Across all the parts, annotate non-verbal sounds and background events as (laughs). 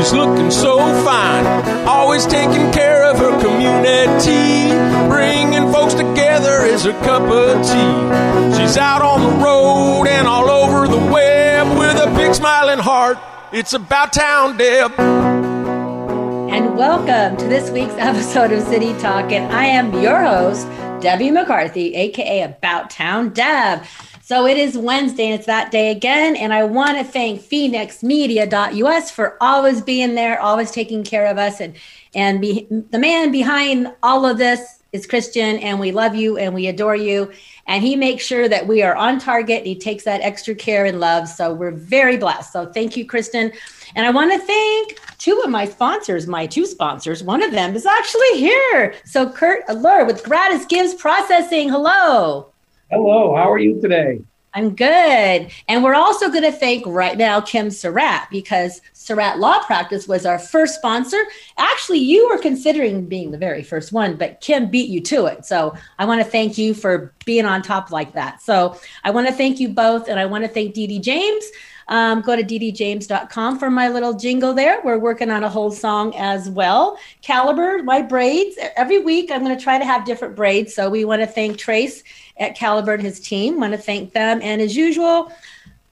She's looking so fine, always taking care of her community. Bringing folks together is her cup of tea. She's out on the road and all over the web with a big smiling heart. It's about town, Deb. and welcome to this week's (laughs) episode of City Talk. And I am your host, Debbie McCarthy, aka About Town Deb. So it is Wednesday and it's that day again. And I want to thank PhoenixMedia.us for always being there, always taking care of us. And and be, the man behind all of this is Christian, and we love you and we adore you. And he makes sure that we are on target. He takes that extra care and love. So we're very blessed. So thank you, Kristen. And I want to thank two of my sponsors, my two sponsors. One of them is actually here. So Kurt Allure with Gratis Gives Processing. Hello. Hello, how are you today? I'm good. And we're also going to thank right now Kim Surratt because Surratt Law Practice was our first sponsor. Actually, you were considering being the very first one, but Kim beat you to it. So I want to thank you for being on top like that. So I want to thank you both. And I want to thank Dee Dee James. Um, go to ddjames.com for my little jingle there. We're working on a whole song as well. Caliber, my braids. Every week I'm going to try to have different braids. So we want to thank Trace at Caliber and his team. Want to thank them. And as usual,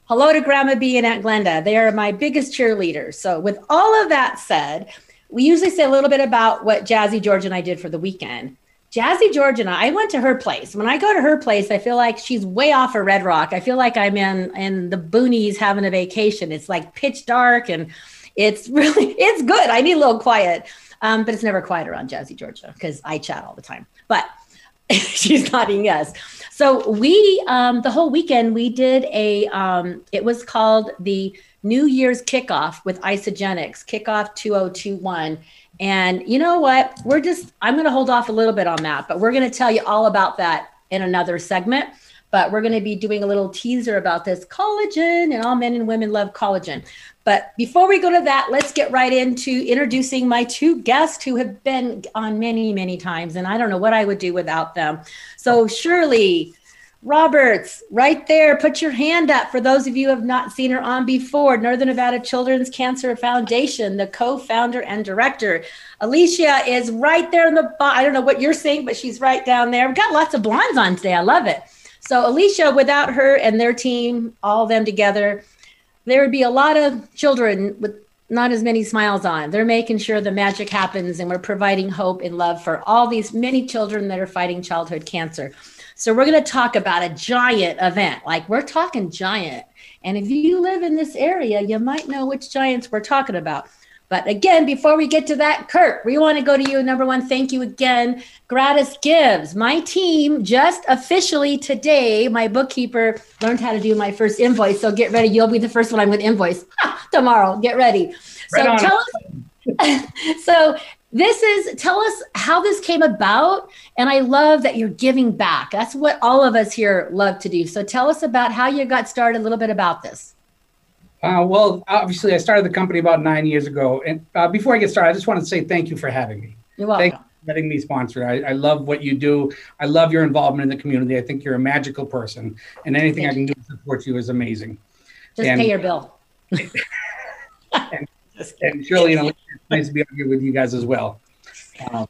hello to Grandma B and Aunt Glenda. They are my biggest cheerleaders. So with all of that said, we usually say a little bit about what Jazzy George and I did for the weekend. Jazzy George and I, I went to her place. When I go to her place, I feel like she's way off of Red Rock. I feel like I'm in in the boonies having a vacation. It's like pitch dark and it's (laughs) really it's good. I need a little quiet, um, but it's never quiet around Jazzy George because I chat all the time. But (laughs) she's nodding yes. So we um, the whole weekend we did a um, it was called the New Year's kickoff with Isagenix kickoff 2021 and you know what? We're just, I'm going to hold off a little bit on that, but we're going to tell you all about that in another segment. But we're going to be doing a little teaser about this collagen, and all men and women love collagen. But before we go to that, let's get right into introducing my two guests who have been on many, many times, and I don't know what I would do without them. So, Shirley, Roberts, right there. Put your hand up for those of you who have not seen her on before. Northern Nevada Children's Cancer Foundation, the co-founder and director. Alicia is right there in the. I don't know what you're seeing, but she's right down there. We've got lots of blondes on today. I love it. So Alicia, without her and their team, all of them together, there would be a lot of children with not as many smiles on. They're making sure the magic happens, and we're providing hope and love for all these many children that are fighting childhood cancer. So we're going to talk about a giant event. Like we're talking giant. And if you live in this area, you might know which giants we're talking about. But again, before we get to that, Kurt, we want to go to you. Number one, thank you again. Gratis Gives. My team just officially today, my bookkeeper learned how to do my first invoice. So get ready. You'll be the first one I'm to invoice tomorrow. Get ready. So on. tell us. (laughs) so this is tell us how this came about and i love that you're giving back that's what all of us here love to do so tell us about how you got started a little bit about this Uh, well, obviously, I started the company about nine years ago. And uh, before I get started, I just want to say thank you for having me. you're welcome Thank you for letting me sponsor. I, I love what you do. I love your involvement in the community. I think you're a magical person, and anything I can do to support you is amazing. just and- pay your bill (laughs) And Shirley, you know, it's nice to be here with you guys as well. Um,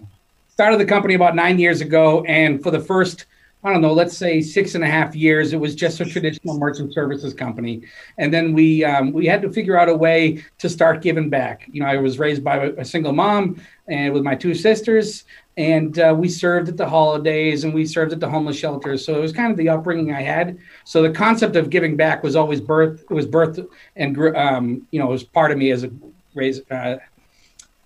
started the company about nine years ago, and for the first, I don't know, let's say six and a half years, it was just a traditional merchant services company. And then we um, we had to figure out a way to start giving back. You know, I was raised by a, single mom and with my two sisters, and uh, we served at the holidays and we served at the homeless shelters. So it was kind of the upbringing I had. So the concept of giving back was always birth. It was birth and um, you know it was part of me as a raised uh,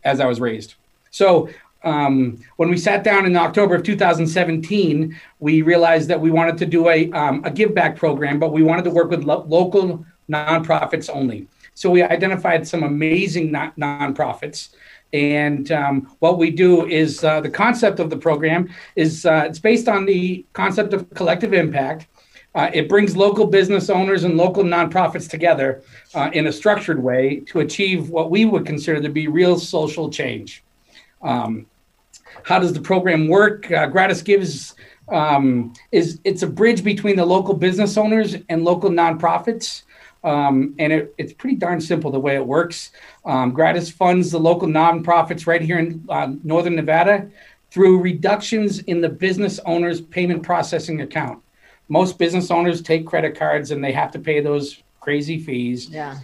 as I was raised. So um, when we sat down in October of 2017, we realized that we wanted to do a, um, a give back program, but we wanted to work with lo- local nonprofits only. So we identified some amazing non- nonprofits. And um, what we do is uh, the concept of the program is uh, it's based on the concept of collective impact. Uh, it brings local business owners and local nonprofits together uh, in a structured way to achieve what we would consider to be real social change. Um, how does the program work? Uh, Gratis Gives um, is it's a bridge between the local business owners and local nonprofits. Um, and it, it's pretty darn simple the way it works. Um, Gratis funds the local nonprofits right here in uh, Northern Nevada through reductions in the business owner's payment processing account. Most business owners take credit cards and they have to pay those crazy fees. Yeah.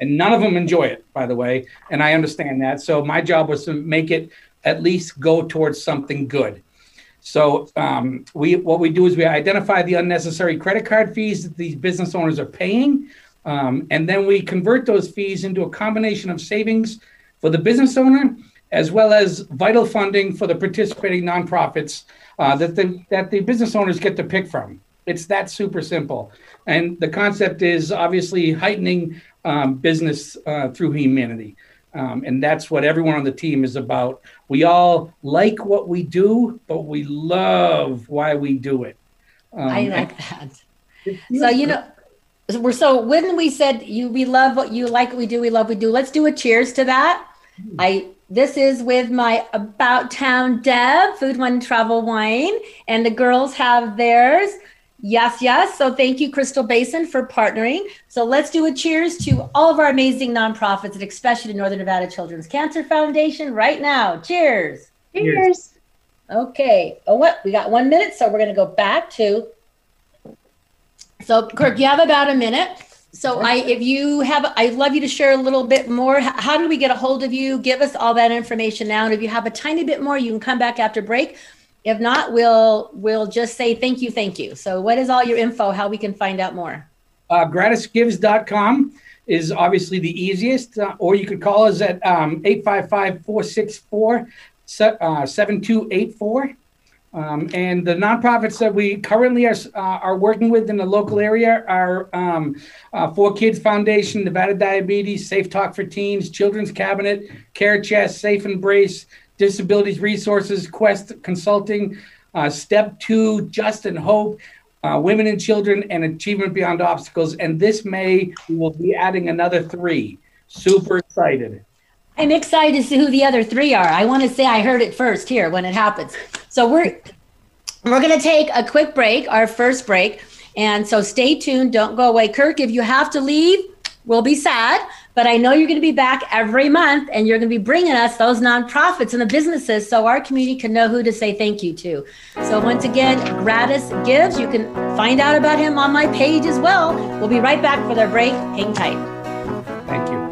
And none of them enjoy it, by the way. And I understand that. So my job was to make it at least go towards something good. So um, we what we do is we identify the unnecessary credit card fees that these business owners are paying, um, and then we convert those fees into a combination of savings for the business owner as well as vital funding for the participating nonprofits uh, that the that the business owners get to pick from. It's that super simple, and the concept is obviously heightening um, business uh, through humanity. Um, and that's what everyone on the team is about. We all like what we do, but we love why we do it. Um, I like that. So you know, we're so when we said you we love what you like what we do, we love what we do. Let's do a cheers to that. Mm. I this is with my About Town Deb Food One Travel Wine, and the girls have theirs. Yes, yes. So thank you, Crystal Basin, for partnering. So let's do a cheers to all of our amazing nonprofits, and especially the Northern Nevada Children's Cancer Foundation right now. Cheers. Cheers. Okay. Oh, what? We got one minute, so we're going to go back to. So, Kirk, you have about a minute. So, I, if you have, I'd love you to share a little bit more. How do we get a hold of you? Give us all that information now. And if you have a tiny bit more, you can come back after break. If not, we'll we'll just say thank you, thank you. So, what is all your info? How we can find out more? Uh, gratisgives.com is obviously the easiest, uh, or you could call us at um, 855 464 7284. Uh, um, and the nonprofits that we currently are, uh, are working with in the local area are um, uh, Four Kids Foundation, Nevada Diabetes, Safe Talk for Teens, Children's Cabinet, Care Chest, Safe Embrace, Disabilities Resources, Quest Consulting, uh, Step Two, Just and Hope, uh, Women and Children, and Achievement Beyond Obstacles. And this May, we will be adding another three. Super excited. I'm excited to see who the other three are. I want to say I heard it first here when it happens. So we're we're going to take a quick break, our first break. And so stay tuned. Don't go away. Kirk, if you have to leave, we'll be sad. But I know you're going to be back every month and you're going to be bringing us those nonprofits and the businesses so our community can know who to say thank you to. So, once again, Gratis Gives. You can find out about him on my page as well. We'll be right back for their break. Hang tight. Thank you.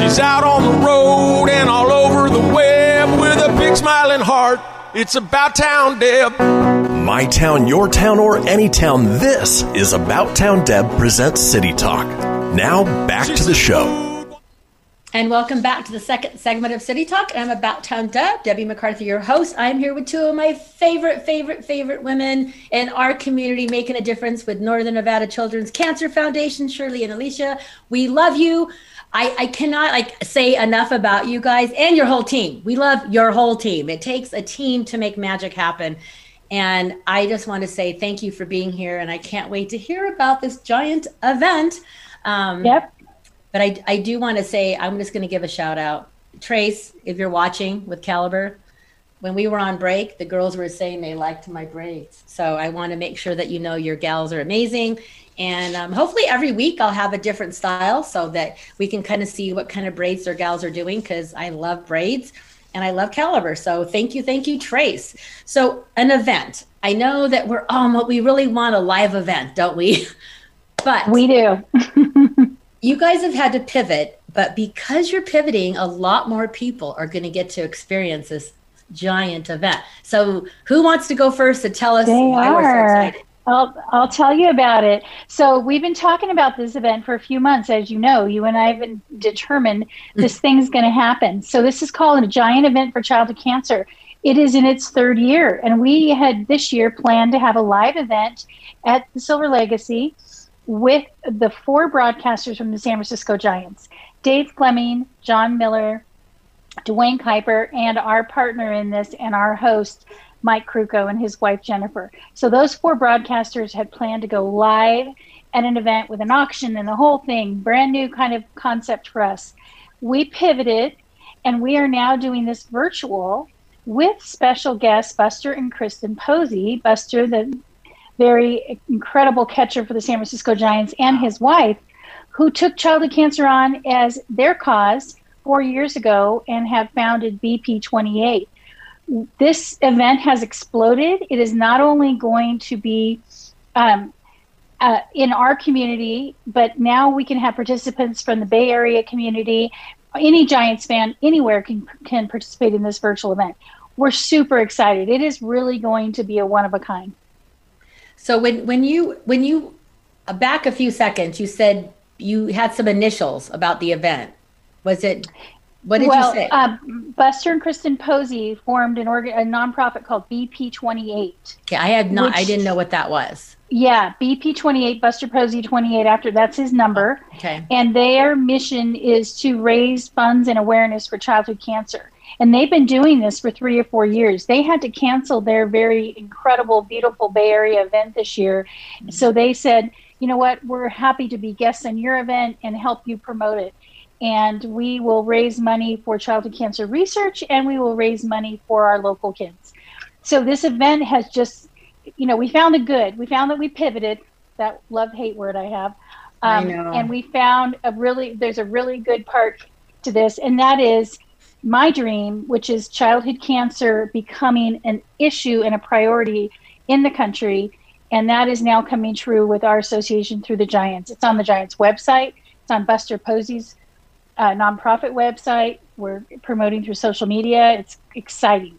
She's out on the road and all over the web with a big smiling heart. It's about town, Deb. My town, your town, or any town, this is About Town Deb presents City Talk. Now back to the show. And welcome back to the second segment of City Talk. I'm About Town Deb, Debbie McCarthy, your host. I'm here with two of my favorite, favorite, favorite women in our community making a difference with Northern Nevada Children's Cancer Foundation, Shirley and Alicia. We love you. I, I cannot like say enough about you guys and your whole team. We love your whole team. It takes a team to make magic happen. And I just want to say thank you for being here. And I can't wait to hear about this giant event. Um, yep. But I, I do want to say, I'm just going to give a shout out. Trace, if you're watching with Caliber, when we were on break, the girls were saying they liked my braids. So I want to make sure that you know your gals are amazing. And um, hopefully every week I'll have a different style so that we can kind of see what kind of braids their gals are doing because I love braids and I love Caliber. So thank you, thank you, Trace. So an event. I know that we're um we really want a live event, don't we? (laughs) but we do. (laughs) you guys have had to pivot, but because you're pivoting, a lot more people are going to get to experience this giant event. So who wants to go first to tell us they why are. we're so excited? I'll, I'll tell you about it. So, we've been talking about this event for a few months. As you know, you and I have been determined this hmm. thing's going to happen. So, this is called a giant event for childhood cancer. It is in its third year, and we had this year planned to have a live event at the Silver Legacy with the four broadcasters from the San Francisco Giants Dave Flemming, Jon Miller, Duane Kuiper, and our partner in this and our host, Mike Krukow, and his wife, Jennifer. So those four broadcasters had planned to go live at an event with an auction and the whole thing, brand new kind of concept for us. We pivoted and we are now doing this virtual with special guests Buster and Kristen Posey. Buster, the very incredible catcher for the San Francisco Giants, and his wife, who took childhood cancer on as their cause four years ago and have founded BP28. This event has exploded. It is not only going to be um, uh, in our community, but now we can have participants from the Bay Area community. Any Giants fan anywhere can can participate in this virtual event. We're super excited. It is really going to be a one of a kind. So when when you when you uh, back a few seconds, you said you had some initials about the event. Was it? What did well, you say? Uh, Buster and Kristen Posey formed an organ, a nonprofit called BP28. Okay, I had not. Which, I didn't know what that was. Yeah, BP28, Buster Posey 28. After that's his number. Okay. And their mission is to raise funds and awareness for childhood cancer. And they've been doing this for three or four years. They had to cancel their very incredible, beautiful Bay Area event this year. Mm-hmm. So they said, you know what, we're happy to be guests in your event and help you promote it. And we will raise money for childhood cancer research and we will raise money for our local kids. So this event has just, you know, we found a good. We found that we pivoted, that love hate word I have. Um, I know. And we found a really, there's a really good part to this, and that is my dream, which is childhood cancer becoming an issue and a priority in the country. And that is now coming true with our association through the Giants. It's on the Giants website, it's on Buster Posey's uh, nonprofit website. We're promoting through social media. It's exciting.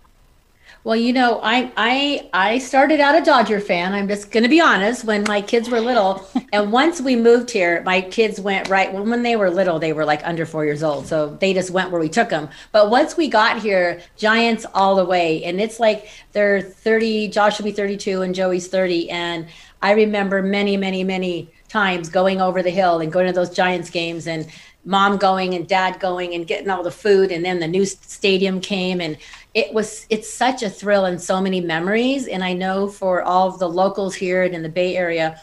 Well, you know, I I I started out a Dodger fan. I'm just going to be honest. When my kids were little, (laughs) and once we moved here, my kids went right. When when they were little, they were like under four years old, so they just went where we took them. But once we got here, Giants all the way, and it's like they're 30. Josh will be 32, and Joey's 30, and I remember many, many, many times going over the hill and going to those Giants games and mom going and dad going and getting all the food and then the new stadium came and it was it's such a thrill and so many memories. And i know for all of the locals here and in the bay area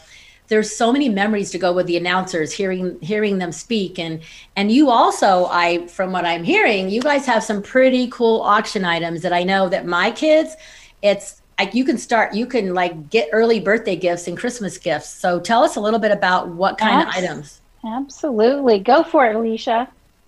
there's so many memories to go with the announcers hearing hearing them speak. And and you also i from what i'm hearing you guys have some pretty cool auction items that i know that my kids it's like you can start you can like get early birthday gifts and christmas gifts. So tell us a little bit about what kind of items absolutely go for it alicia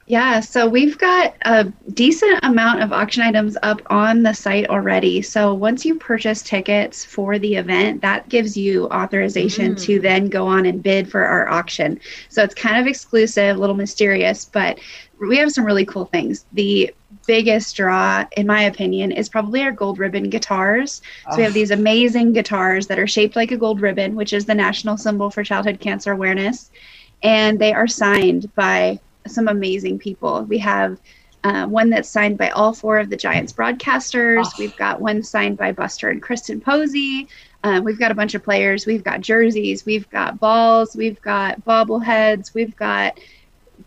yeah, so we've got a decent amount of auction items up on the site already. So once you purchase tickets for the event, that gives you authorization mm. to then go on and bid for our auction. So it's kind of exclusive, a little mysterious, but we have some really cool things. The biggest draw, in my opinion, is probably our gold ribbon guitars. So oh. we have these amazing guitars that are shaped like a gold ribbon, which is the national symbol for childhood cancer awareness. And they are signed by some amazing people. We have uh, one that's signed by all four of the Giants broadcasters. Oh. We've got one signed by Buster and Kristen Posey. Um, we've got a bunch of players. We've got jerseys. We've got balls. We've got bobbleheads. We've got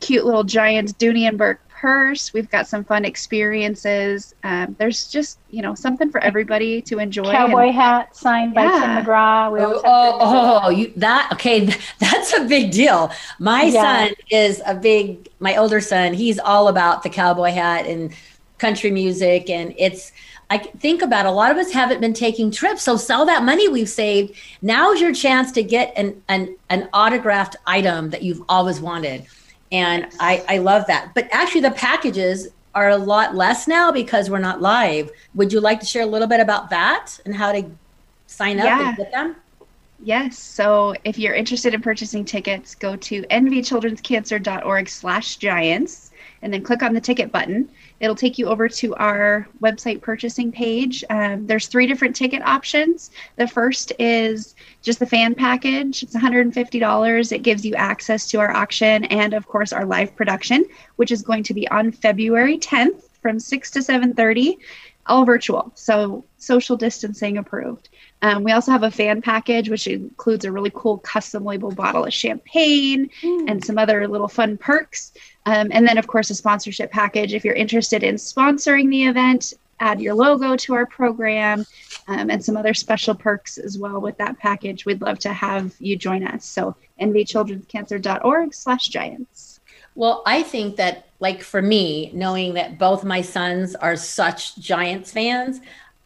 cute little Giants Dooney and Bourke purse. We've got some fun experiences. Um, there's just you know something for everybody to enjoy. Cowboy and, hat signed by. Tim McGraw. We oh, oh, oh, you that okay? (laughs) That's a big deal. My yeah. son is a big. My older son, he's all about the cowboy hat and country music, and it's. I think about a lot of us haven't been taking trips, so sell that money we've saved. Now's your chance to get an an, an autographed item that you've always wanted and I, I love that. But actually, the packages are a lot less now because we're not live. Would you like to share a little bit about that and how to sign up yeah. and get them? Yes. So if you're interested in purchasing tickets, go to nvchildrenscancer.org slash giants and then click on the ticket button. It'll take you over to our website purchasing page. Um, there's three different ticket options. The first is just the fan package. It's $150. It gives you access to our auction and, of course, our live production, which is going to be on February 10th from 6 to 7:30 all virtual. So social distancing approved. Um, we also have a fan package, which includes a really cool custom label bottle of champagne mm. and some other little fun perks. Um, and then, of course, a sponsorship package. If you're interested in sponsoring the event, add your logo to our program um, and some other special perks as well with that package. We'd love to have you join us. So nvchildrenscancer.org slash giants. Well, I think that, like for me, knowing that both my sons are such Giants fans,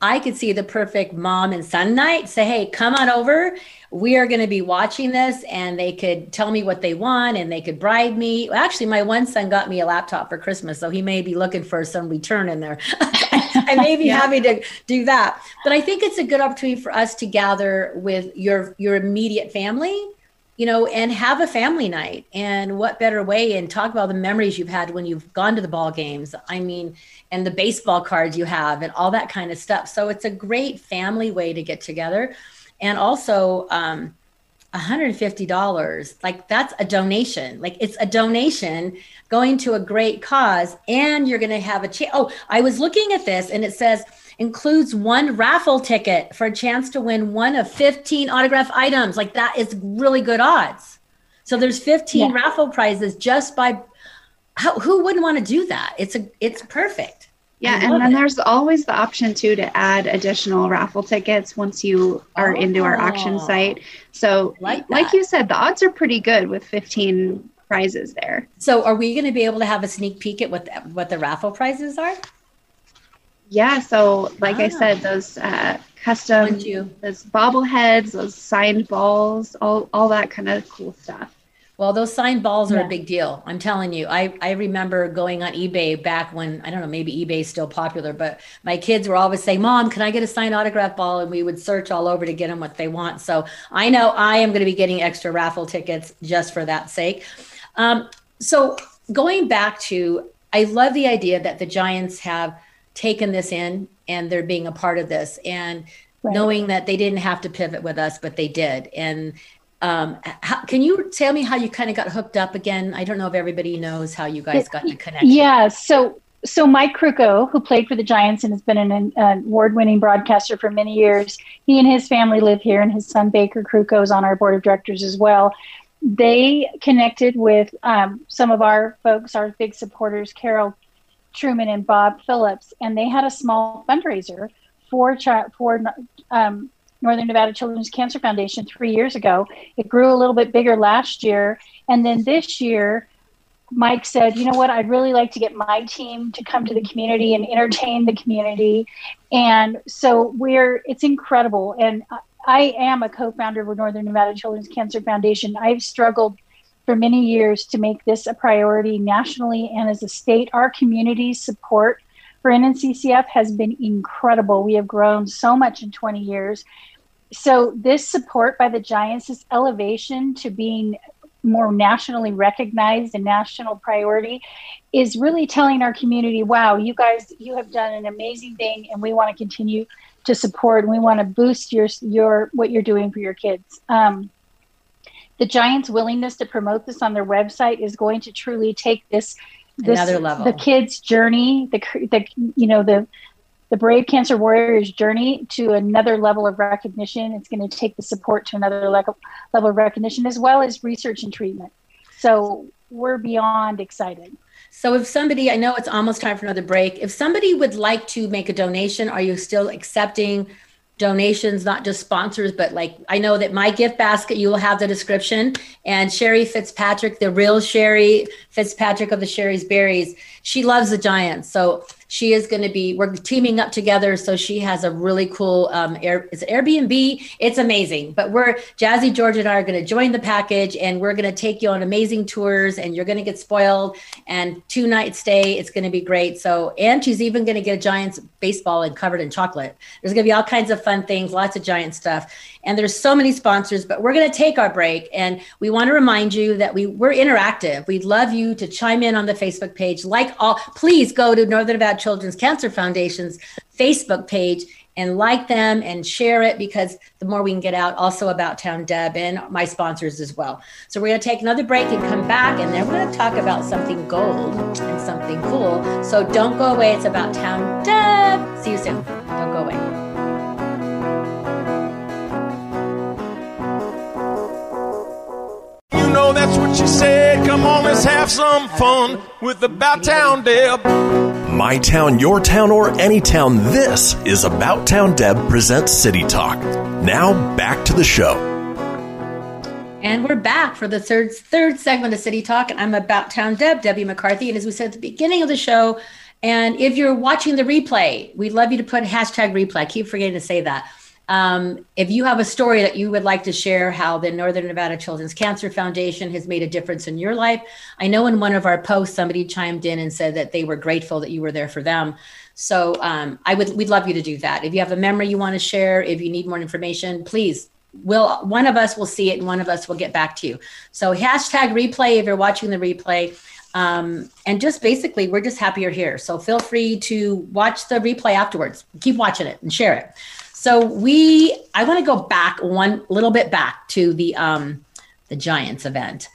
I could see the perfect mom and son night. Say, hey, come on over. We are going to be watching this, and they could tell me what they want, and they could bribe me. Actually, my one son got me a laptop for Christmas, so he may be looking for some return in there. (laughs) I may be (laughs) yeah. having to do that, but I think it's a good opportunity for us to gather with your your immediate family you know, and have a family night. And what better way and talk about the memories you've had when you've gone to the ball games. I mean, and the baseball cards you have and all that kind of stuff. So it's a great family way to get together. And also, um, $150 like that's a donation like it's a donation going to a great cause and you're going to have a chance oh i was looking at this and it says includes one raffle ticket for a chance to win one of 15 autograph items. Like that is really good odds. So there's 15 yeah. raffle prizes just by how, who wouldn't want to do that? It's a it's perfect. Yeah, and then it. there's always the option too to add additional raffle tickets once you are oh, into our auction oh. site. So like, like you said, the odds are pretty good with 15 prizes there. So are we going to be able to have a sneak peek at what the, what the raffle prizes are? Yeah, so like ah. I said, those uh, custom, those bobbleheads, those signed balls, all all that kind of cool stuff. Well, those signed balls are yeah. a big deal. I'm telling you. I, I remember going on eBay back when I don't know, maybe eBay's still popular, but my kids were always saying, "Mom, can I get a signed autograph ball?" And we would search all over to get them what they want. So I know I am going to be getting extra raffle tickets just for that sake. Um, so going back to, I love the idea that the Giants have taken this in and they're being a part of this and right. knowing that they didn't have to pivot with us, but they did. And um, how, can you tell me how you kind of got hooked up again? I don't know if everybody knows how you guys got to connect. Yeah. So, so Mike Krukow, who played for the Giants and has been an, an award-winning broadcaster for many years, he and his family live here, and his son Baker Krukow is on our board of directors as well. They connected with um, some of our folks, our big supporters, Carol Truman and Bob Phillips, and they had a small fundraiser for for um, Northern Nevada Children's Cancer Foundation three years ago. It grew a little bit bigger last year, and then this year, Mike said, "You know what? I'd really like to get my team to come to the community and entertain the community." And so we're it's incredible, and I am a co-founder of Northern Nevada Children's Cancer Foundation. I've struggled for many years to make this a priority nationally and as a state. Our community's support for NNCCF has been incredible. We have grown so much in 20 years. So, this support by the Giants, this elevation to being more nationally recognized and national priority is really telling our community wow you guys you have done an amazing thing and we want to continue to support and we want to boost your your what you're doing for your kids um, the Giants' willingness to promote this on their website is going to truly take this, this another level. The kids' journey, the the you know the the brave cancer warriors journey to another level of recognition. It's going to take the support to another level level of recognition as well as research and treatment. So we're beyond excited. So if somebody, I know it's almost time for another break. If somebody would like to make a donation, are you still accepting donations, not just sponsors, but like I know that my gift basket, you will have the description. And Sherry Fitzpatrick, the real Sherry Fitzpatrick of the Sherry's Berries, she loves the Giants. So she is going to be we're teaming up together so she has a really cool um air it's airbnb? It's amazing but we're jazzy george and i are going to join the package and we're going to take you on amazing tours and you're going to get spoiled and two night stay it's going to be great. So and she's even going to get a giants baseball and covered in chocolate. There's going to be all kinds of fun things lots of giant stuff and there's so many sponsors but we're going to take our break. And we want to remind you that we we're interactive. We'd love you to chime in on the facebook page. Like all please go to northern nevada Children's Cancer Foundation's Facebook page and like them and share it because the more we can get out also about town deb and my sponsors as well. So we're going to take another break and come back and then we're going to talk about something gold and something cool. So don't go away. It's about town deb. See you soon. Don't go away You know that's what she said. Come on, let's have some fun with About Town Deb. My town, your town, or any town, this is About Town Deb presents City Talk. Now, back to the show. And we're back for the third third segment of City Talk. And I'm about town Deb, Debbie McCarthy. And as we said at the beginning of the show, and if you're watching the replay, we'd love you to put hashtag replay. I keep forgetting to say that. Um, if you have a story that you would like to share, how the Northern Nevada Children's Cancer Foundation has made a difference in your life. I know in one of our posts, somebody chimed in and said that they were grateful that you were there for them. So um, I would, we'd love you to do that. If you have a memory you want to share, if you need more information, please will one of us will see it and one of us will get back to you. So hashtag replay if you're watching the replay. Um, and just basically, we're just happy you're here. So feel free to watch the replay afterwards. Keep watching it and share it. So we, I want to go back one little bit back to the um, the Giants event.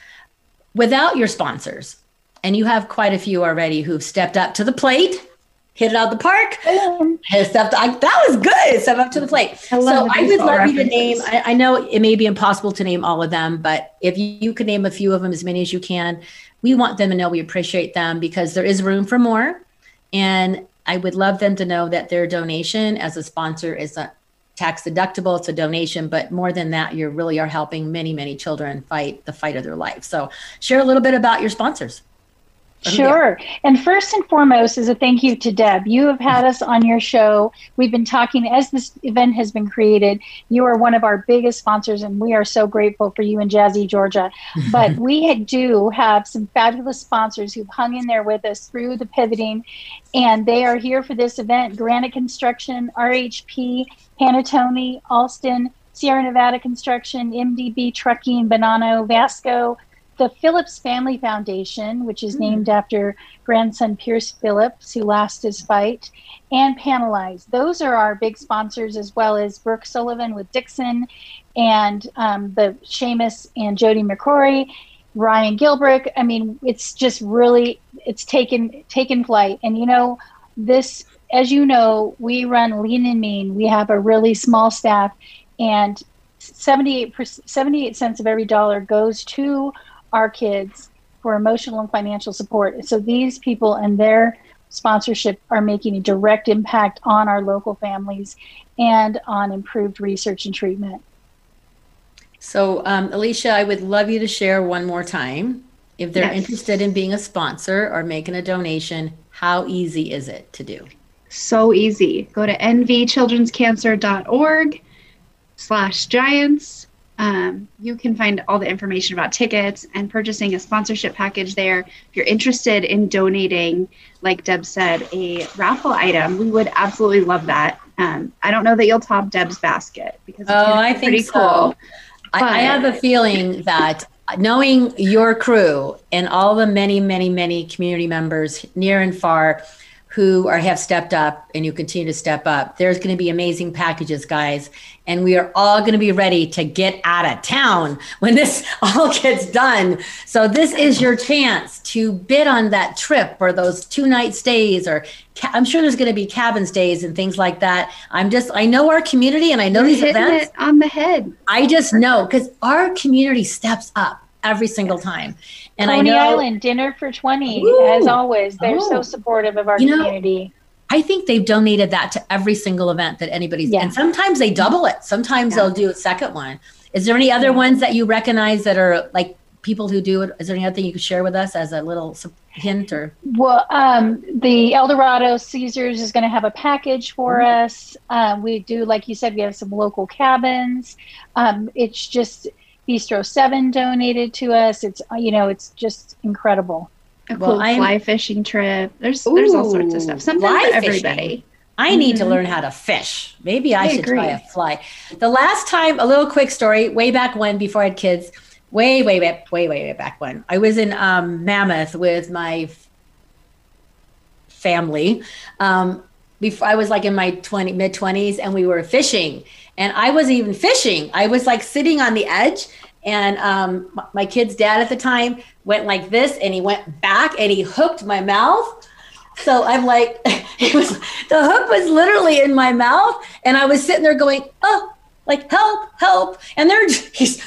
Without your sponsors, and you have quite a few already who've stepped up to the plate, hit it out the park, has stepped. I, that was good. Step up to the plate. I so I would love you to name. I, I know it may be impossible to name all of them, but if you, you could name a few of them, as many as you can, we want them to know we appreciate them because there is room for more. And I would love them to know that their donation as a sponsor is a tax deductible. It's a donation, but more than that, you really are helping many, many children fight the fight of their life. So share a little bit about your sponsors. Oh, sure. And first and foremost is a thank you to Deb. You have had us on your show. We've been talking as this event has been created. You are one of our biggest sponsors, and we are so grateful for you and Jazzy Georgia. (laughs) But we do have some fabulous sponsors who've hung in there with us through the pivoting, and they are here for this event Granite Construction, RHP, Panatone, Alston, Sierra Nevada Construction, MDB Trucking, Bonanno, Vasco, the Phillips Family Foundation, which is named after grandson Pierce Phillips, who lost his fight, and Panelize. Those are our big sponsors, as well as Brooke Sullivan with Dixon, and um, the Seamus and Jody McCrory, Ryan Gilbrick. I mean, it's just really it's taken taken flight. And you know, this, as you know, we run lean and mean. We have a really small staff, and 78 78 cents of every dollar goes to our kids for emotional and financial support. So these people and their sponsorship are making a direct impact on our local families and on improved research and treatment. So, um, Alicia, I would love you to share one more time. If they're Yes. interested in being a sponsor or making a donation, how easy is it to do? So easy. Go to nvchildrenscancer.org slash giants. Um, you can find all the information about tickets and purchasing a sponsorship package there. If you're interested in donating, like Deb said, a raffle item, we would absolutely love that. Um, I don't know that you'll top Deb's basket because it's Oh, I think pretty so. cool. I, I have a feeling that knowing your crew and all the many, many, many community members near and far who are have stepped up and you continue to step up, there's going to be amazing packages, guys. And we are all going to be ready to get out of town (laughs) when this (laughs) all gets done. So this is your chance to bid on that trip or those two night stays or ca- I'm sure there's going to be cabin stays and things like that. I'm just I know our community and I know You're these events. it on the head. I just know because our community steps up every single time. And Coney I know Island dinner for 20 Ooh. as always. They're Oh. so supportive of our You know, community. I think they've donated that to every single event that anybody's Yeah. and sometimes they double it. Sometimes Yeah. they'll do a second one. Is there any other ones that you recognize that are like people who do it? Is there any other thing you could share with us as a little hint or Well, um, the Eldorado Caesars is going to have a package for Mm-hmm. us. Um, we do, like you said, we have some local cabins. Um, it's just Bistro Seven donated to us. It's uh, you know, it's just incredible. A Well, cool I'm- fly fishing trip. There's there's all sorts of stuff. Something fly for fishing. everybody. I need to Mhm. learn how to fish. Maybe I, I should try agree. a fly. The last time, a little quick story, way back when, before I had kids, way, way, way, way, way, way back when, I was in um, Mammoth with my family. Um, before I was like in my 20 mid 20s and we were fishing and I wasn't even fishing. I was like sitting on the edge and um, my kid's dad at the time went like this and he went back and he hooked my mouth. So I'm like, (laughs) it was the hook was literally in my mouth and I was sitting there going, oh, like help, help. And they're (laughs) he's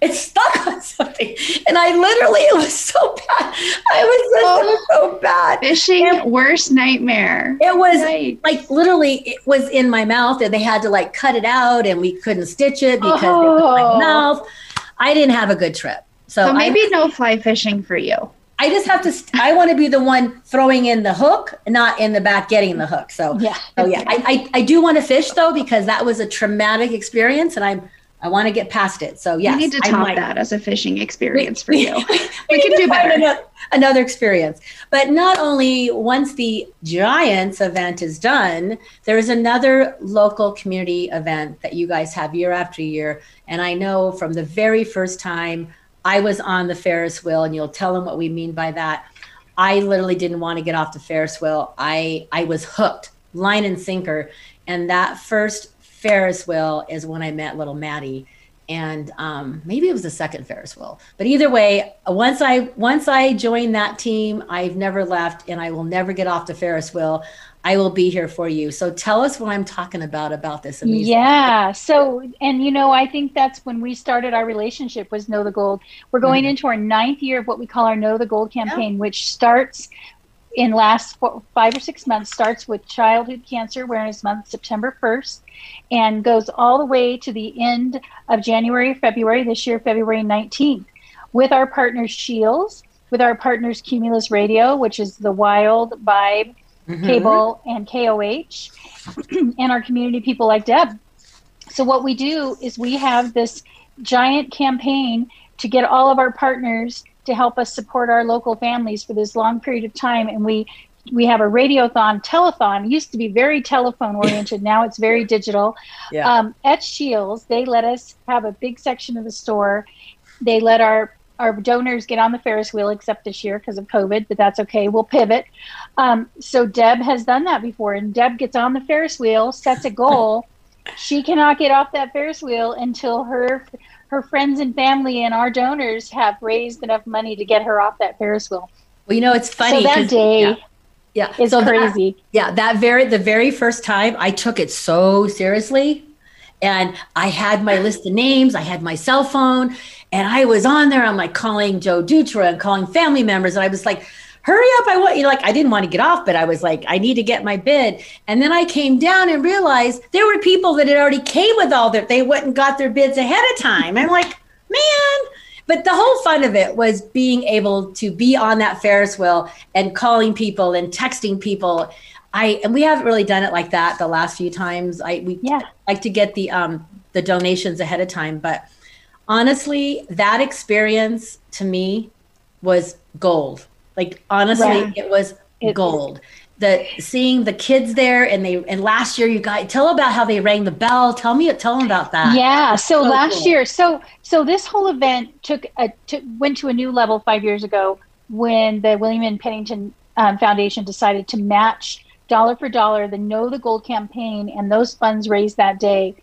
it's stuck on something. And I literally, it was so bad. I was oh, so bad. Fishing and worst nightmare. It was like literally, it was in my mouth and they had to like cut it out and we couldn't stitch it because oh. it was my oh. mouth. I didn't have a good trip. So, so maybe I, no fly fishing for you. I just have to. I want to be the one throwing in the hook, not in the back getting the hook. So yeah, oh yeah. I, I, I do want to fish though because that was a traumatic experience, and I'm I want to get past it. So yes, we need to top that as a fishing experience for (laughs) you. we, (laughs) we can do better. Another, another experience, but not only once the Giants event is done, there is another local community event that you guys have year after year, and I know from the very first time I was on the Ferris wheel, and you'll tell them what we mean by that. I literally didn't want to get off the Ferris wheel. I I was hooked, line and sinker, and that first Ferris wheel is when I met little Maddie. And um, maybe it was the second Ferris wheel, but either way, once I once I joined that team, I've never left, and I will never get off the Ferris wheel. I will be here for you. So tell us what I'm talking about about this amazing. Yeah. So and you know, I think that's when we started our relationship was Know the Gold. We're going mm-hmm. into our ninth year of what we call our Know the Gold campaign, yeah. which starts in last four, five or six months starts with childhood cancer awareness month september 1st and goes all the way to the end of january february this year february 19th with our partners Scheels with our partners cumulus radio which is the wild vibe mm-hmm. cable and koh (clears throat) and our community people like deb so what we do is we have this giant campaign to get all of our partners to help us support our local families for this long period of time. And we we have a radiothon telethon it used to be very telephone oriented now it's very digital. Yeah. um, at Scheels they let us have a big section of the store. They let our our donors get on the ferris wheel except this year because of covid but that's okay. We'll pivot. Um, so deb has done that before and deb gets on the ferris wheel sets a goal. (laughs) She cannot get off that ferris wheel until her her friends and family and our donors have raised enough money to get her off that Ferris wheel. Well, you know, it's funny. So that day yeah, yeah. is so crazy. That, yeah, that very the very first time I took it so seriously. And I had my list of names, I had my cell phone, and I was on there. I'm like calling Joe Dutra and calling family members. And I was like, hurry up. I want you like, I didn't want to get off, but I was like, I need to get my bid. And then I came down and realized there were people that had already came with all their, they went and got their bids ahead of time. I'm like, man, but the whole fun of it was being able to be on that Ferris wheel and calling people and texting people. I and we haven't really done it like that the last few times. I we yeah. like to get the um the donations ahead of time, but honestly, that experience to me was gold. Like honestly, it was gold. The seeing the kids there and they and last year you guys tell about how they rang the bell. Tell me tell them about that. Yeah. So, so last cool. year, so so this whole event took a took, went to a new level five years ago when the William N. Pennington um, Foundation decided to match dollar for dollar the Know the Gold campaign and those funds raised that day.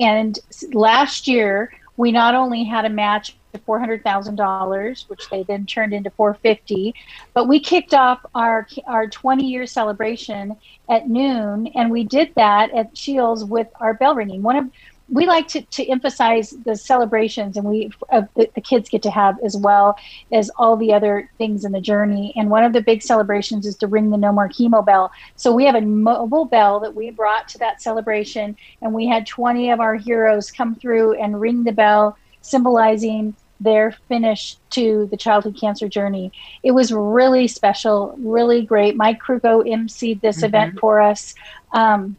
And last year we not only had a match to $400,000, which they then turned into 450. But we kicked off our our 20 year celebration at noon, and we did that at Scheels with our bell ringing. One of we like to, to emphasize the celebrations and we uh, the, the, kids get to have as well as all the other things in the journey and one of the big celebrations is to ring the no more chemo bell so we have a mobile bell that we brought to that celebration and we had 20 of our heroes come through and ring the bell symbolizing their finish to the childhood cancer journey. It was really special, really great. Mike Krukow emceed this mm-hmm. event for us. Um,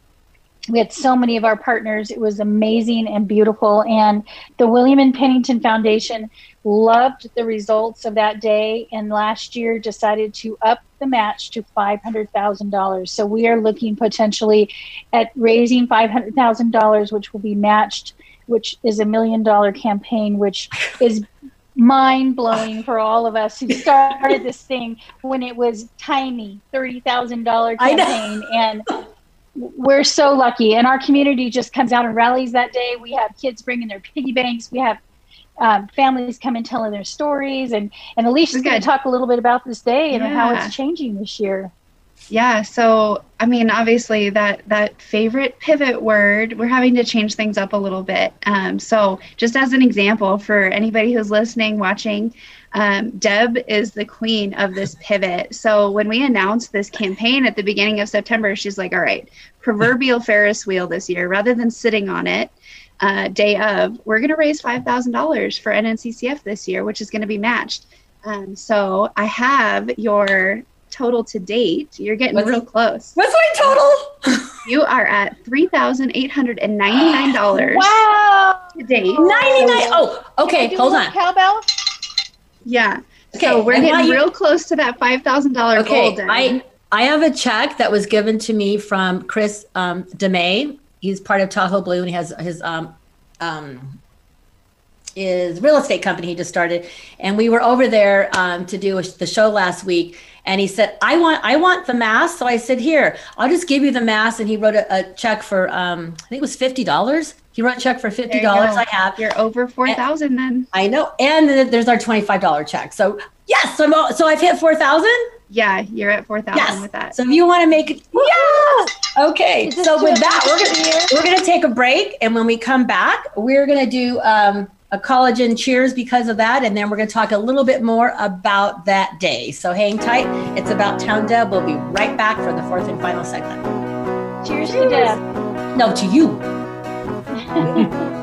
we had so many of our partners. It was amazing and beautiful. And the William N. Pennington Foundation loved the results of that day and last year decided to up the match to $500,000. So we are looking potentially at raising $500,000, which will be matched which is a million dollar campaign, which is mind blowing for all of us who (laughs) started this thing when it was tiny thirty thousand dollar campaign and we're so lucky, and our community just comes out and rallies that day. We have kids bringing their piggy banks. We have um, families come and telling their stories, and and Alicia's going to talk a little bit about this day and yeah. how it's changing this year. Yeah, so I mean, obviously that that favorite pivot word, we're having to change things up a little bit. Um, so, just as an example for anybody who's listening, watching, um, Deb is the queen of this pivot. So when we announced this campaign at the beginning of September, she's like, "All right, proverbial Ferris wheel this year, rather than sitting on it." Uh, day of, we're going to raise $5,000 for NNCCF this year, which is going to be matched. Um, so I have your total to date. You're getting what's, real close. What's my total? (laughs) you are at three thousand eight hundred and ninety nine dollars. wow. To date. Ninety nine. Oh, okay. Hold on. Cowbell. Yeah. Okay. So we're getting you, real close to that five thousand dollar okay, goal. I I have a check that was given to me from Chris um, DeMay. He's part of Tahoe Blue, and he has his um, um, is real estate company he just started and we were over there um, to do a, the show last week and he said i want i want the mass so i said here i'll just give you the mass and he wrote a, a check for um, i think it was $50 he wrote a check for $50 i have. You're over 4000 then. I know. And then there's our $25 check. So yes so, I'm, so i've hit 4000 yeah, you're at four thousand yes. with that. So if you want to make it, yeah. Okay. So with that, we're gonna we're gonna take a break, and when we come back, we're gonna do um, a collagen cheers because of that. And then we're going to talk a little bit more about that day. So hang tight. It's about Town Deb. We'll be right back for the fourth and final segment. Cheers, cheers. to Deb. No, to you. (laughs)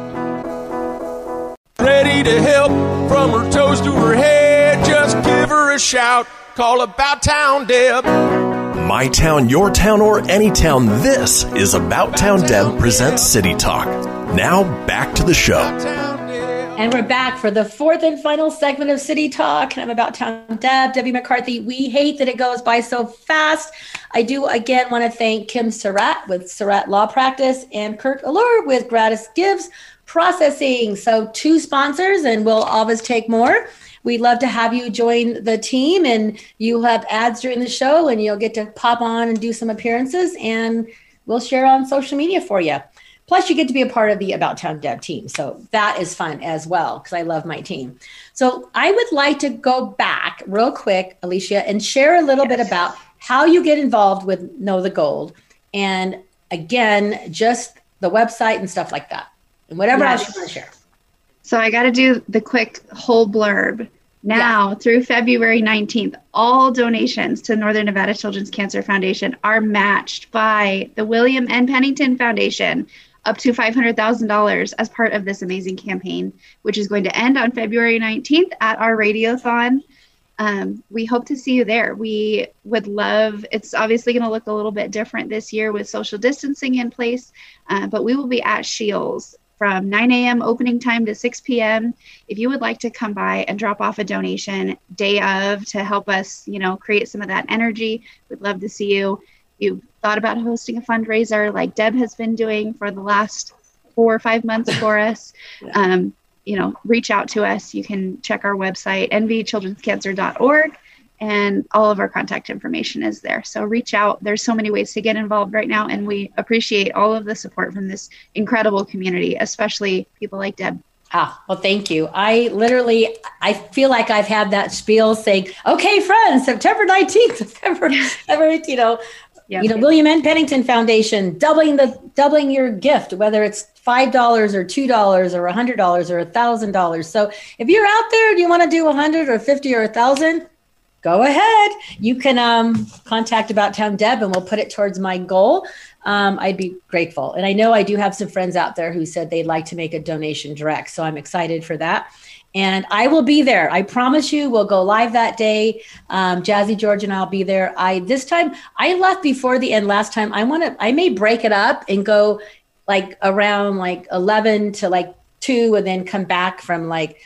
Ready to help from her toes to her head. Just give her a shout. Call about Town Deb. My town, your town, or any town. This is About Town Deb presents City Talk. Now back to the show. And we're back for the fourth and final segment of City Talk. And I'm about town Deb, Debbie McCarthy. We hate that it goes by so fast. I do again want to thank Kim Surratt with Surratt Law Practice and Kirk Allure with Gratis Gives Processing. So two sponsors, and we'll always take more. We'd love to have you join the team, and you'll have ads during the show, and you'll get to pop on and do some appearances, and we'll share on social media for you. Plus, you get to be a part of the About Town Deb team. So that is fun as well because I love my team. So I would like to go back real quick, Alicia, and share a little yes. bit about how you get involved with Know the Gold. And again, just the website and stuff like that. And whatever yes. else you want to share. So I got to do the quick whole blurb. Now, yeah. through February 19th, all donations to Northern Nevada Children's Cancer Foundation are matched by the William N. Pennington Foundation, up to $500,000 as part of this amazing campaign, which is going to end on February 19th at our radiothon. Um, we hope to see you there. We would love, it's obviously going to look a little bit different this year with social distancing in place, uh, but we will be at Scheels from 9 a.m. opening time to 6 p.m. If you would like to come by and drop off a donation day of to help us, you know, create some of that energy, we'd love to see you you've thought about hosting a fundraiser like Deb has been doing for the last four or five months for us, (laughs) yeah. um, you know, reach out to us. You can check our website, nvchildrenscancer.org, and all of our contact information is there. So reach out. There's so many ways to get involved right now, and we appreciate all of the support from this incredible community, especially people like Deb. Ah, well, thank you. I literally, I feel like I've had that spiel saying, okay, friends, September 19th, (laughs) (laughs) September, you know, Yep. You know, William N. Pennington Foundation, doubling the doubling your gift, whether it's five dollars or two dollars or a hundred dollars or a thousand dollars. So if you're out there, do you want to do a hundred or fifty or a thousand? Go ahead. You can um, contact About Town Deb, and we'll put it towards my goal. Um, I'd be grateful. And I know I do have some friends out there who said they'd like to make a donation direct, so I'm excited for that and I will be there. I promise you, we'll go live that day. Um, Jazzy George and I'll be there. I this time I left before the end last time. I want to. I may break it up and go like around like eleven to like two, and then come back from like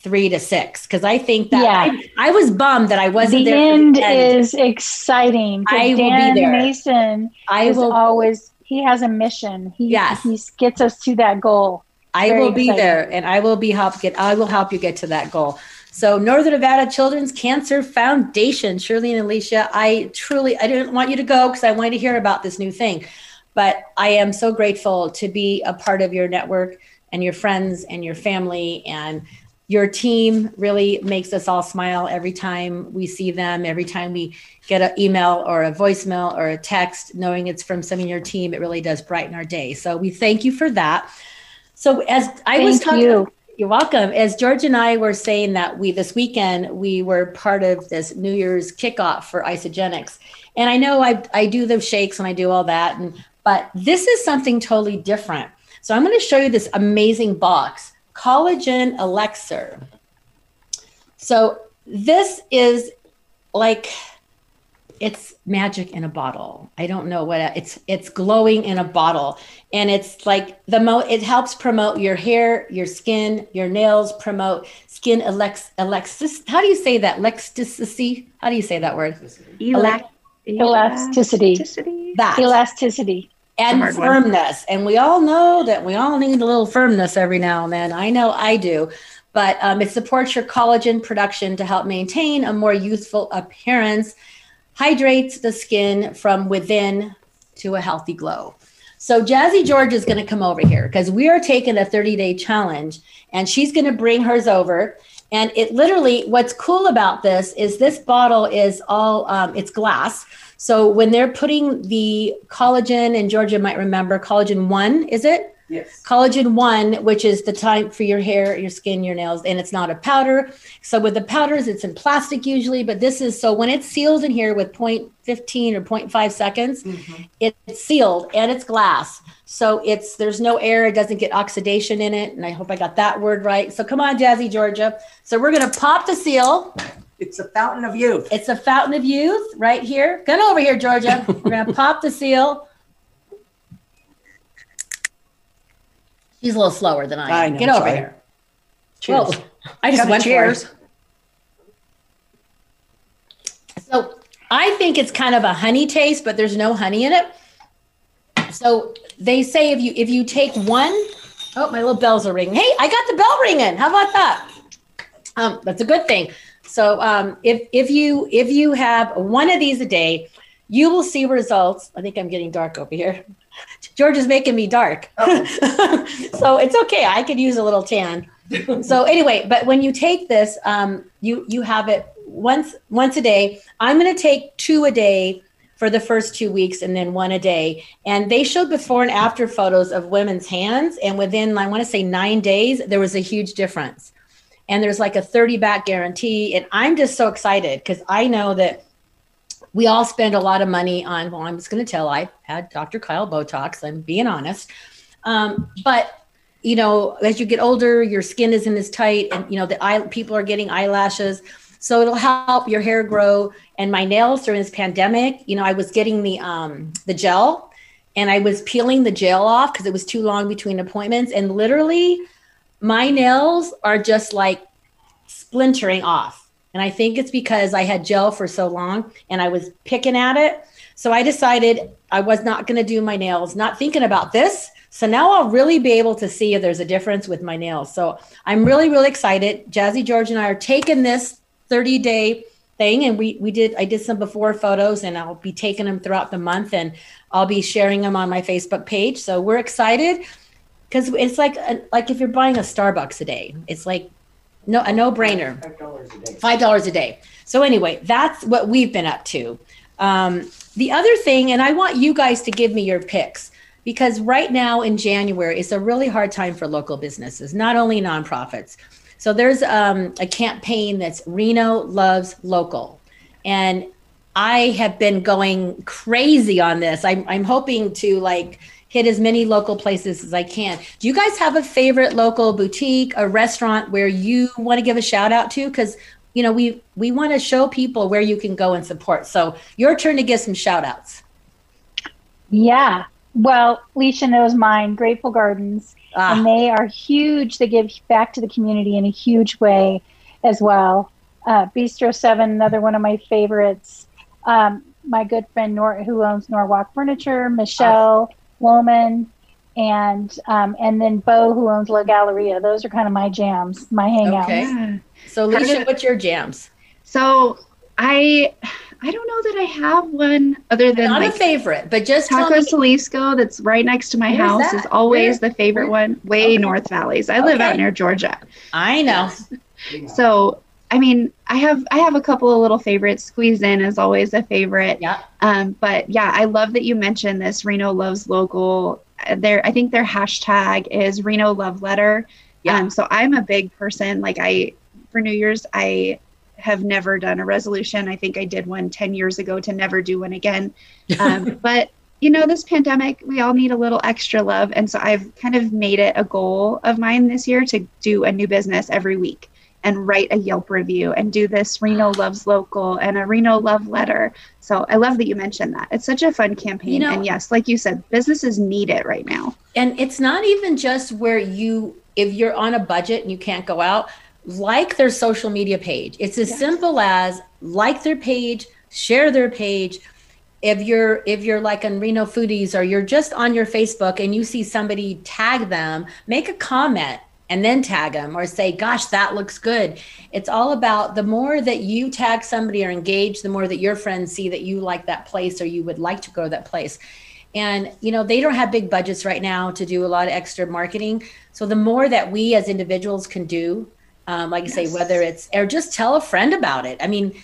three to six because I think that yeah. I, I, was bummed that I wasn't the there. End the end is exciting. I Dan will be there. Mason I will always. He has a mission. He, yes. he gets us to that goal. I will be there and I will be help get I will help you get to that goal. So Northern Nevada Children's Cancer Foundation, Shirley and Alicia, I truly I didn't want you to go because I wanted to hear about this new thing. But I am so grateful to be a part of your network and your friends and your family and your team really makes us all smile every time we see them every time we get an email or a voicemail or a text knowing it's from some of your team it really does brighten our day so we thank you for that so as i Thank was talking you. you're welcome as george and i were saying that we this weekend we were part of this new year's kickoff for Isagenix and i know i, I do the shakes and i do all that and but this is something totally different so i'm going to show you this amazing box collagen elixir. So this is like it's magic in a bottle. I don't know what it's it's glowing in a bottle and it's like the mo it helps promote your hair, your skin, your nails, promote skin alex alexis. How do you say that? Elasticity? How do you say that word? Elac- Elasticity. elasticity. That Elasticity. and hard one. firmness. And we all know that we all need a little firmness every now and then. I know I do. But um, it supports your collagen production to help maintain a more youthful appearance, hydrates the skin from within to a healthy glow. So Jazzy George is going to come over here because we are taking a 30 day challenge and she's going to bring hers over. And it literally, what's cool about this is this bottle is all, um, it's glass. So when they're putting the collagen, and Georgia might remember collagen one, is it? Yes. Collagen one, which is the type for your hair, your skin, your nails, and it's not a powder. So with the powders, it's in plastic usually, but this is so when it's sealed in here with 0.15 or 0.5 seconds, mm-hmm. it's sealed and it's glass. So it's there's no air, it doesn't get oxidation in it. And I hope I got that word right. So come on, Jazzy Georgia. So we're gonna pop the seal. It's a fountain of youth. It's a fountain of youth right here. Come over here, Georgia. We're gonna (laughs) pop the seal. She's a little slower than I am. I know, Get over sorry. here. Cheers. I just went for cheers. So I think it's kind of a honey taste, but there's no honey in it. So they say if you if you take one, oh my little bells are ringing. Hey, I got the bell ringing. How about that? Um, that's a good thing. So um, if if you if you have one of these a day, you will see results. I think I'm getting dark over here. George is making me dark. (laughs) so it's okay. I could use a little tan. (laughs) so anyway, but when you take this, um, you you have it once once a day. I'm going to take two a day for the first two weeks, and then one a day. And they showed before and after photos of women's hands, and within I want to say nine days, there was a huge difference. And there's like a 30 back guarantee, and I'm just so excited because I know that we all spend a lot of money on well i'm just going to tell i had dr kyle botox i'm being honest. Um, but you know as you get older your skin isn't as tight and you know the eye people are getting eyelashes. So it'll help your hair grow. And my nails during this pandemic you know i was getting the um the gel and i was peeling the gel off because it was too long between appointments. And literally my nails are just like splintering off. And I think it's because I had gel for so long and I was picking at it. So I decided I was not going to do my nails, not thinking about this. So now I'll really be able to see if there's a difference with my nails. So I'm really, really excited. Jazzy George and I are taking this 30 day thing and we we did I did some before photos and I'll be taking them throughout the month and I'll be sharing them on my Facebook page. So we're excited because it's like like if you're buying a Starbucks a day, it's like no a no brainer. Five dollars a day. Five dollars a day. So anyway, that's what we've been up to. Um, the other thing, and I want you guys to give me your picks because right now in January it's a really hard time for local businesses, not only nonprofits. So there's um, a campaign that's Reno loves local, and I have been going crazy on this. I'm I'm hoping to like hit as many local places as I can. Do you guys have a favorite local boutique, a restaurant where you want to give a shout out to? Because you know we we want to show people where you can go and support. So your turn to give some shout outs. Yeah. Well, Leisha knows mine, Grateful Gardens, Ah. and they are huge. They give back to the community in a huge way as well. Uh, Bistro 7, another one of my favorites. Um, my good friend Nor, who owns Norwalk Furniture, Michelle Woman, and um, and then Bo, who owns La Galleria. Those are kind of my jams, my hangouts. Okay. So Part Alicia, what's your jams? So I I don't know that I have one other than Not like a favorite, but just tell Taco me- Salisco that's right next to my Where's house that? is always Where? the favorite Where? one. Way Okay. North Valleys. I live out near Georgia. I know. So I mean, I have I have a couple of little favorites. Squeeze in is always a favorite. Yeah. Um, but yeah, I love that you mentioned this Reno loves local. Uh, Their I think their hashtag is Reno Love Letter. Yeah. Um, so I'm a big person. Like I for New Year's, I have never done a resolution. I think I did one 10 years ago to never do one again. (laughs) Um, but you know, this pandemic, we all need a little extra love. And so I've kind of made it a goal of mine this year to do a new business every week and write a Yelp review and do this Reno Loves Local and a Reno Love letter. So I love that you mentioned that. It's such a fun campaign. You know- and yes, like you said, businesses need it right now. And it's not even just where you, if you're on a budget and you can't go out, like their social media page. It's as simple as like their page, share their page. If you're if you're like on Reno Foodies or you're just on your Facebook and you see somebody tag them, make a comment and then tag them or say, "Gosh, that looks good." It's all about the more that you tag somebody or engage, the more that your friends see that you like that place or you would like to go to that place. And you know, they don't have big budgets right now to do a lot of extra marketing. So the more that we as individuals can do, um, like I say, whether it's or just tell a friend about it. I mean,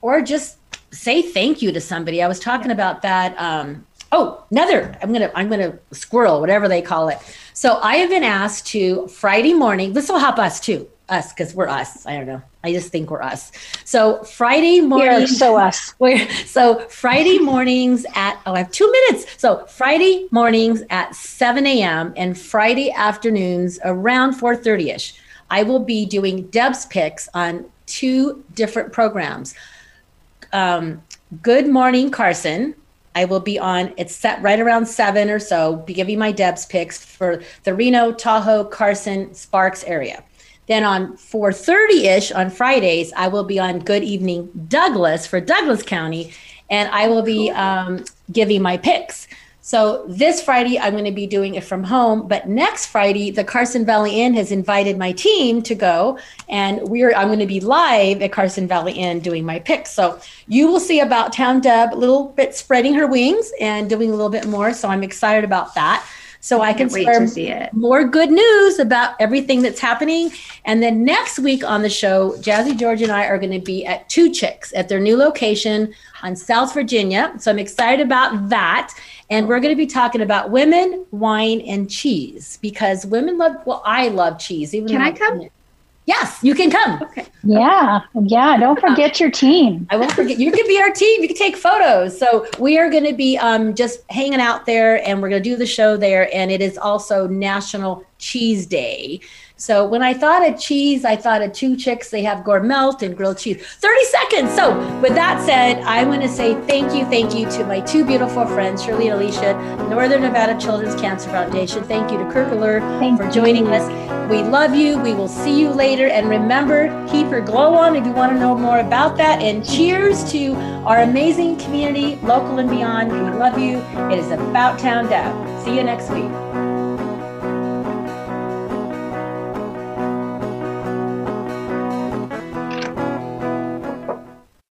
or just say thank you to somebody. I was talking about that. Um, oh, another. I'm gonna I'm gonna squirrel, whatever they call it. So I have been asked to Friday morning. This will help us too, us because we're us. I don't know. I just think we're us. So Friday morning. so us. (laughs) We're, so Friday mornings at oh I have two minutes. So Friday mornings at 7 a.m. and Friday afternoons around 4:30 ish. I will be doing Deb's picks on two different programs. Um, Good Morning Carson. I will be on. It's set right around seven or so. Be giving my Deb's picks for the Reno, Tahoe, Carson, Sparks area. Then on 4:30 ish on Fridays, I will be on Good Evening Douglas for Douglas County, and I will be um, giving my picks. So this Friday, I'm going to be doing it from home. But next Friday, the Carson Valley Inn has invited my team to go, and we're I'm going to be live at Carson Valley Inn doing my picks. So you will see about Town Deb a little bit spreading her wings and doing a little bit more. So I'm excited about that. So I, can wait share to see it. more good news about everything that's happening. And then next week on the show, Jazzy George and I are going to be at Two Chicks at their new location on South Virginia. So I'm excited about that. And we're going to be talking about women, wine, and cheese because women love, well, I love cheese. Even Can I come? Yes, you can come. Okay. Yeah. Yeah. Don't forget your team. I won't forget. You can be our team. You can take photos. So we are going to be um, just hanging out there, and we're going to do the show there. And it is also National Cheese Day. So when I thought of cheese, I thought of two chicks. They have gourmet and grilled cheese. 30 seconds. So with that said, I want to say thank you, thank you to my two beautiful friends, Shirley and Alicia, Northern Nevada Children's Cancer Foundation. Thank you to Kirk Allure for joining you. us. We love you. We will see you later. And remember, keep your glow on if you want to know more about that. And cheers to our amazing community, local and beyond. We love you. It is About Town Deb. See you next week.